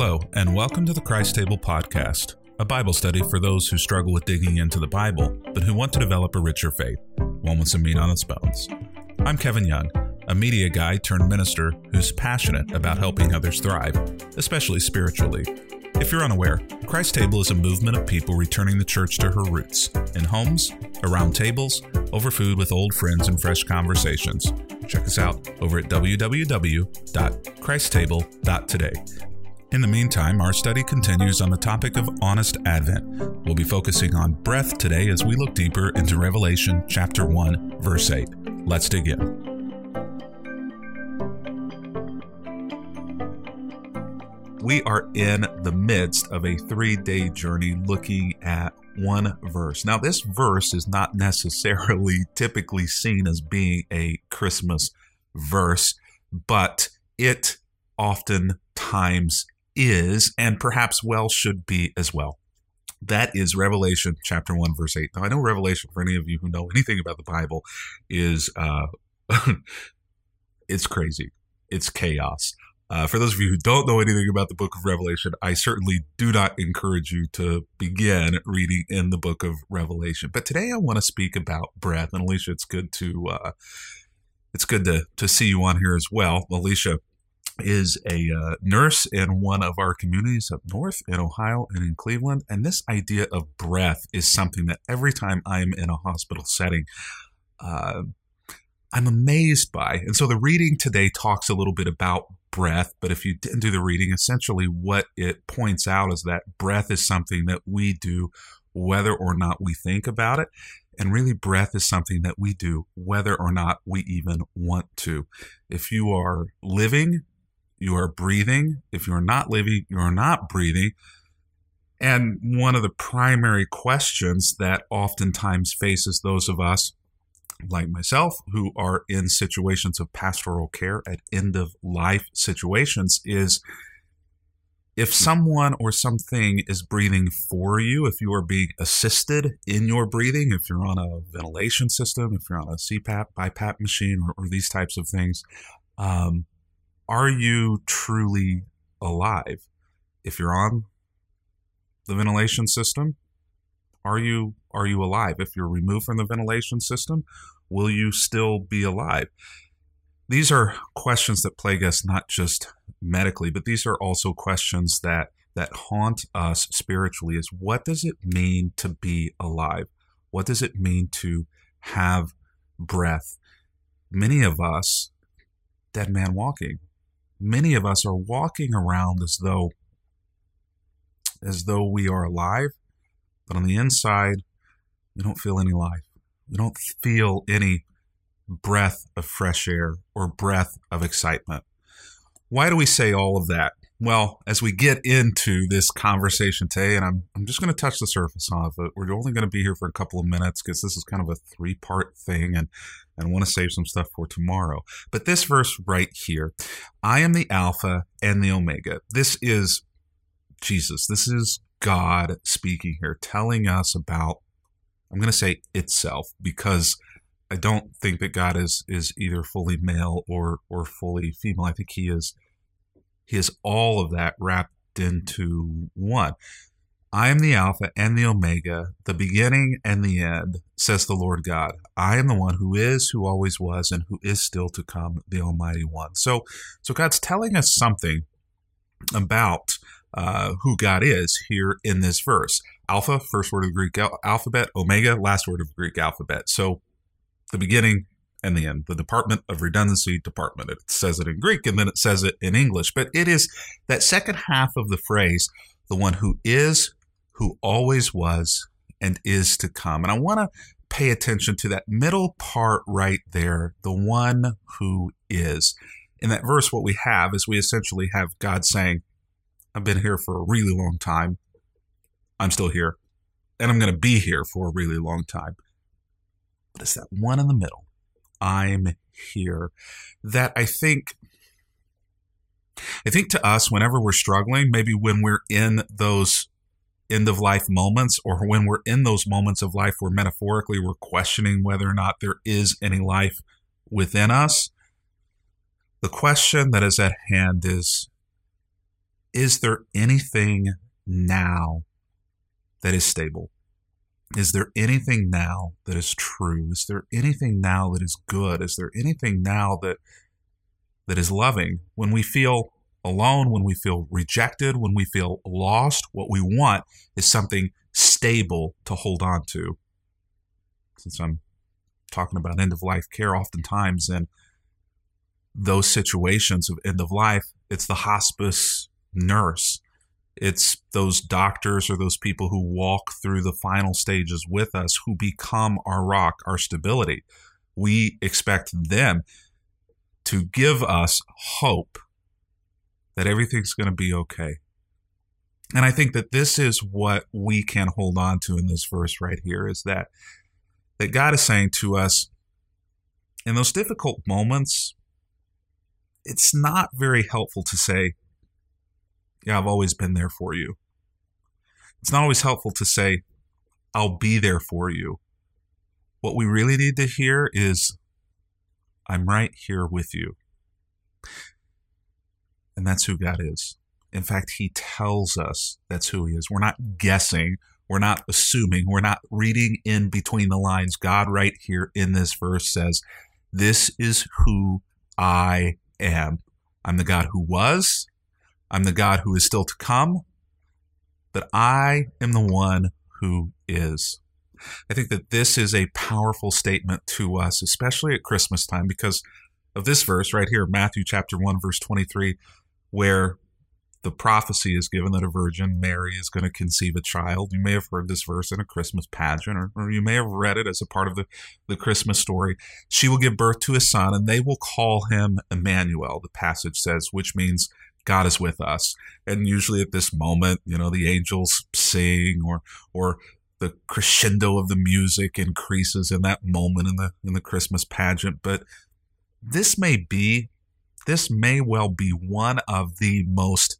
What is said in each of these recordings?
Hello, and welcome to the Christ Table Podcast, a Bible study for those who struggle with digging into the Bible, but who want to develop a richer faith, one with some meat on its bones. I'm Kevin Young, a media guy turned minister who's passionate about helping others thrive, especially spiritually. If you're unaware, Christ Table is a movement of people returning the church to her roots in homes, around tables, over food with old friends, and fresh conversations. Check us out over at www.christtable.today. In the meantime, our study continues on the topic of honest Advent. We'll be focusing on breath today as we look deeper into Revelation chapter 1, verse 8. Let's dig in. We are in the midst of a three day journey looking at one verse. Now, this verse is not necessarily typically seen as being a Christmas verse, but it oftentimes is, and perhaps well should be as well. That is Revelation chapter 1, verse 8. Now, I know Revelation, for any of you who know anything about the Bible, is uh, it's crazy. It's chaos. Uh, for those of you who don't know anything about the book of Revelation, I certainly do not encourage you to begin reading in the book of Revelation. But today I want to speak about breath. And Alicia, it's good to uh, it's good to to see you on here as well. Alicia is a uh, nurse in one of our communities up north in Ohio and in Cleveland. And this idea of breath is something that every time I'm in a hospital setting, uh, I'm amazed by. And so the reading today talks a little bit about breath, but if you didn't do the reading, essentially what it points out is that breath is something that we do whether or not we think about it. And really, breath is something that we do whether or not we even want to. If you are living, you are breathing. If you're not living, you're not breathing. And one of the primary questions that oftentimes faces those of us like myself who are in situations of pastoral care at end of life situations is if someone or something is breathing for you, if you are being assisted in your breathing, if you're on a ventilation system, if you're on a CPAP, BiPAP machine, or, or these types of things, um, are you truly alive? If you're on the ventilation system, are you are you alive? If you're removed from the ventilation system, will you still be alive? These are questions that plague us not just medically, but these are also questions that that haunt us spiritually is what does it mean to be alive? What does it mean to have breath? Many of us dead man walking many of us are walking around as though as though we are alive, but on the inside, we don't feel any life. We don't feel any breath of fresh air or breath of excitement. Why do we say all of that? Well, as we get into this conversation today, and I'm, I'm just going to touch the surface of it, we're only going to be here for a couple of minutes because this is kind of a three part thing, and, and want to save some stuff for tomorrow. But this verse right here I am the Alpha and the Omega. This is Jesus. This is God speaking here, telling us about, I'm going to say itself, because I don't think that God is is either fully male or or fully female. I think he is he has all of that wrapped into one. I am the Alpha and the Omega, the beginning and the end, says the Lord God. I am the one who is, who always was, and who is still to come, the Almighty One. So, so God's telling us something about uh, who God is here in this verse. Alpha, first word of the Greek alphabet. Omega, last word of the Greek alphabet. So, the beginning, and the end, the Department of Redundancy Department. It says it in Greek and then it says it in English. But it is that second half of the phrase, the one who is, who always was, and is to come. And I want to pay attention to that middle part right there, the one who is. In that verse, what we have is we essentially have God saying, I've been here for a really long time. I'm still here. And I'm going to be here for a really long time. But it's that one in the middle I'm here that I think I think to us whenever we're struggling, maybe when we're in those end of life moments or when we're in those moments of life where metaphorically we're questioning whether or not there is any life within us, the question that is at hand is is there anything now that is stable? Is there anything now that is true? Is there anything now that is good? Is there anything now that that is loving? When we feel alone, when we feel rejected, when we feel lost, what we want is something stable to hold on to. Since I'm talking about end of life care, oftentimes in those situations of end of life, it's the hospice nurse it's those doctors or those people who walk through the final stages with us who become our rock, our stability. We expect them to give us hope that everything's going to be okay. And I think that this is what we can hold on to in this verse right here is that that God is saying to us in those difficult moments it's not very helpful to say yeah, I've always been there for you. It's not always helpful to say, I'll be there for you. What we really need to hear is, I'm right here with you. And that's who God is. In fact, He tells us that's who He is. We're not guessing. We're not assuming. We're not reading in between the lines. God, right here in this verse, says, This is who I am. I'm the God who was, I'm the God who is still to come, but I am the one who is. I think that this is a powerful statement to us, especially at Christmas time, because of this verse right here, Matthew chapter 1, verse 23, where the prophecy is given that a virgin, Mary, is going to conceive a child. You may have heard this verse in a Christmas pageant, or, or, you may have read it as a part of the, the Christmas story. She will give birth to a son, and they will call him Emmanuel, the passage says, which means God is with us. And usually at this moment, you know, the angels sing or or the crescendo of the music increases in that moment in the in the Christmas pageant. But this may be this may well be one of the most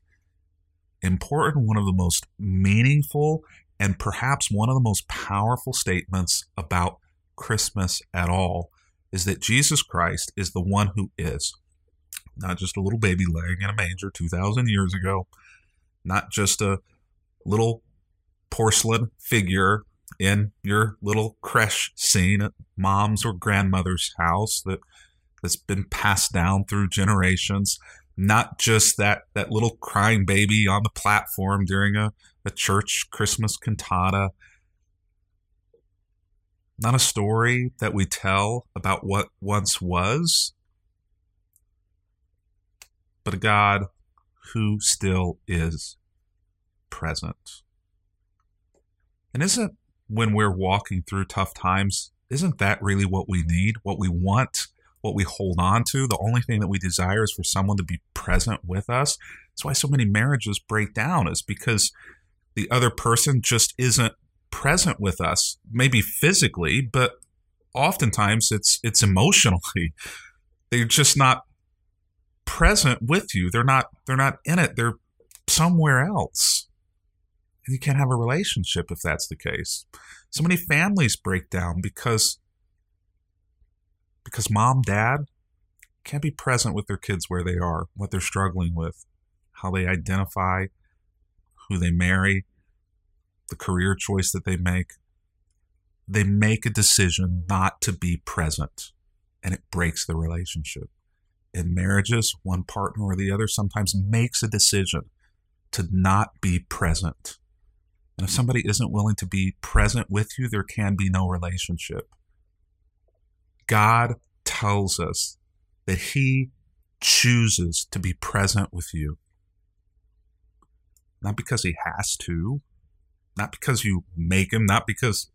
important, one of the most meaningful, and perhaps one of the most powerful statements about Christmas at all is that Jesus Christ is the one who is. Not just a little baby laying in a manger 2,000 years ago, not just a little porcelain figure in your little creche scene at mom's or grandmother's house that that's been passed down through generations not just that that little crying baby on the platform during a, a church christmas cantata not a story that we tell about what once was but a God who still is present. And isn't when we're walking through tough times, isn't that really what we need? What we want, what we hold on to? The only thing that we desire is for someone to be present with us. That's why so many marriages break down, is because the other person just isn't present with us, maybe physically, but oftentimes it's it's emotionally. They're just not present with you. They're not they're not in it. They're somewhere else. And you can't have a relationship if that's the case. So many families break down because because mom, dad can't be present with their kids where they are, what they're struggling with, how they identify, who they marry, the career choice that they make. They make a decision not to be present, and it breaks the relationship in marriages, one partner or the other sometimes makes a decision to not be present. And if somebody isn't willing to be present with you, there can be no relationship. God tells us that He chooses to be present with you. Not because He has to, not because you make Him, not because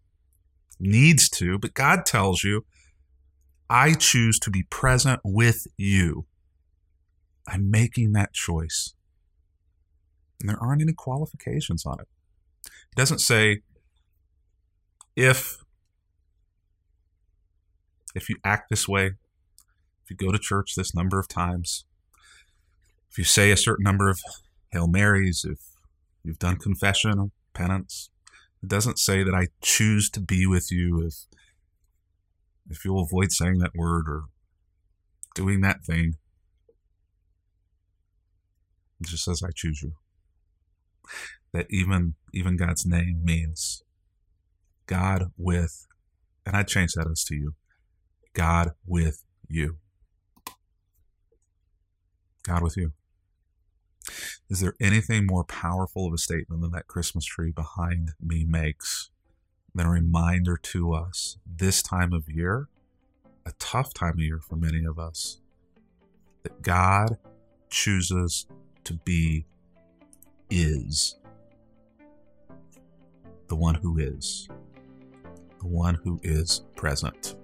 needs to, but God tells you I choose to be present with you. I'm making that choice. And there aren't any qualifications on it. It doesn't say if if you act this way, if you go to church this number of times, if you say a certain number of Hail Marys, if you've done confession or penance, it doesn't say that I choose to be with you if if you'll avoid saying that word or doing that thing. It just says, I choose you. That even even God's name means God with, and I change that as to you, God with you. God with you. Is there anything more powerful of a statement than that Christmas tree behind me makes? Than a reminder to us this time of year, a tough time of year for many of us, that God chooses to be is the one who is, the one who is present.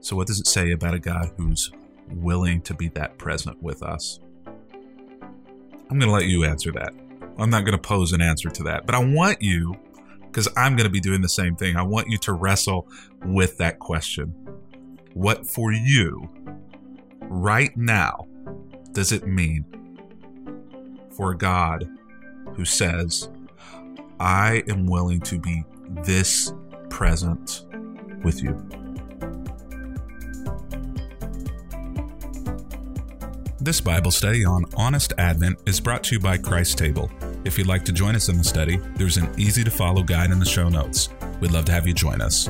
So, what does it say about a God who's willing to be that present with us? I'm going to let you answer that. I'm not going to pose an answer to that, but I want you, because I'm going to be doing the same thing, I want you to wrestle with that question. What for you, right now, does it mean for a God who says, I am willing to be this present with you? This Bible study on Honest Advent is brought to you by Christ Table. If you'd like to join us in the study, there's an easy to follow guide in the show notes. We'd love to have you join us.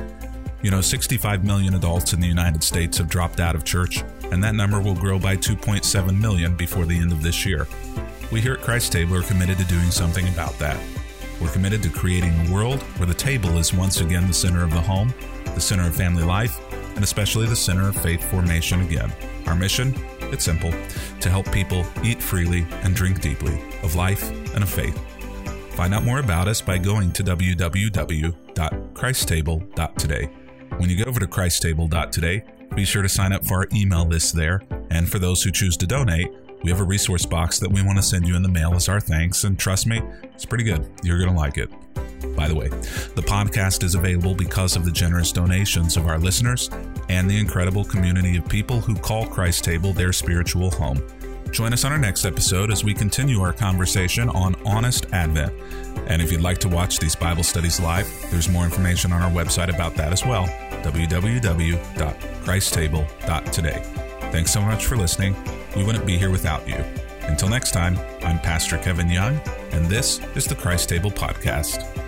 You know, 65 million adults in the United States have dropped out of church, and that number will grow by 2.7 million before the end of this year. We here at Christ Table are committed to doing something about that. We're committed to creating a world where the table is once again the center of the home, the center of family life, and especially the center of faith formation again. Our mission? It's simple to help people eat freely and drink deeply of life and of faith. Find out more about us by going to www.christtable.today. When you go over to christtable.today, be sure to sign up for our email list there. And for those who choose to donate, we have a resource box that we want to send you in the mail as our thanks. And trust me, it's pretty good. You're going to like it. By the way, the podcast is available because of the generous donations of our listeners and the incredible community of people who call Christ Table their spiritual home. Join us on our next episode as we continue our conversation on Honest Advent. And if you'd like to watch these Bible studies live, there's more information on our website about that as well www.christtable.today. Thanks so much for listening. We wouldn't be here without you. Until next time, I'm Pastor Kevin Young, and this is the Christ Table Podcast.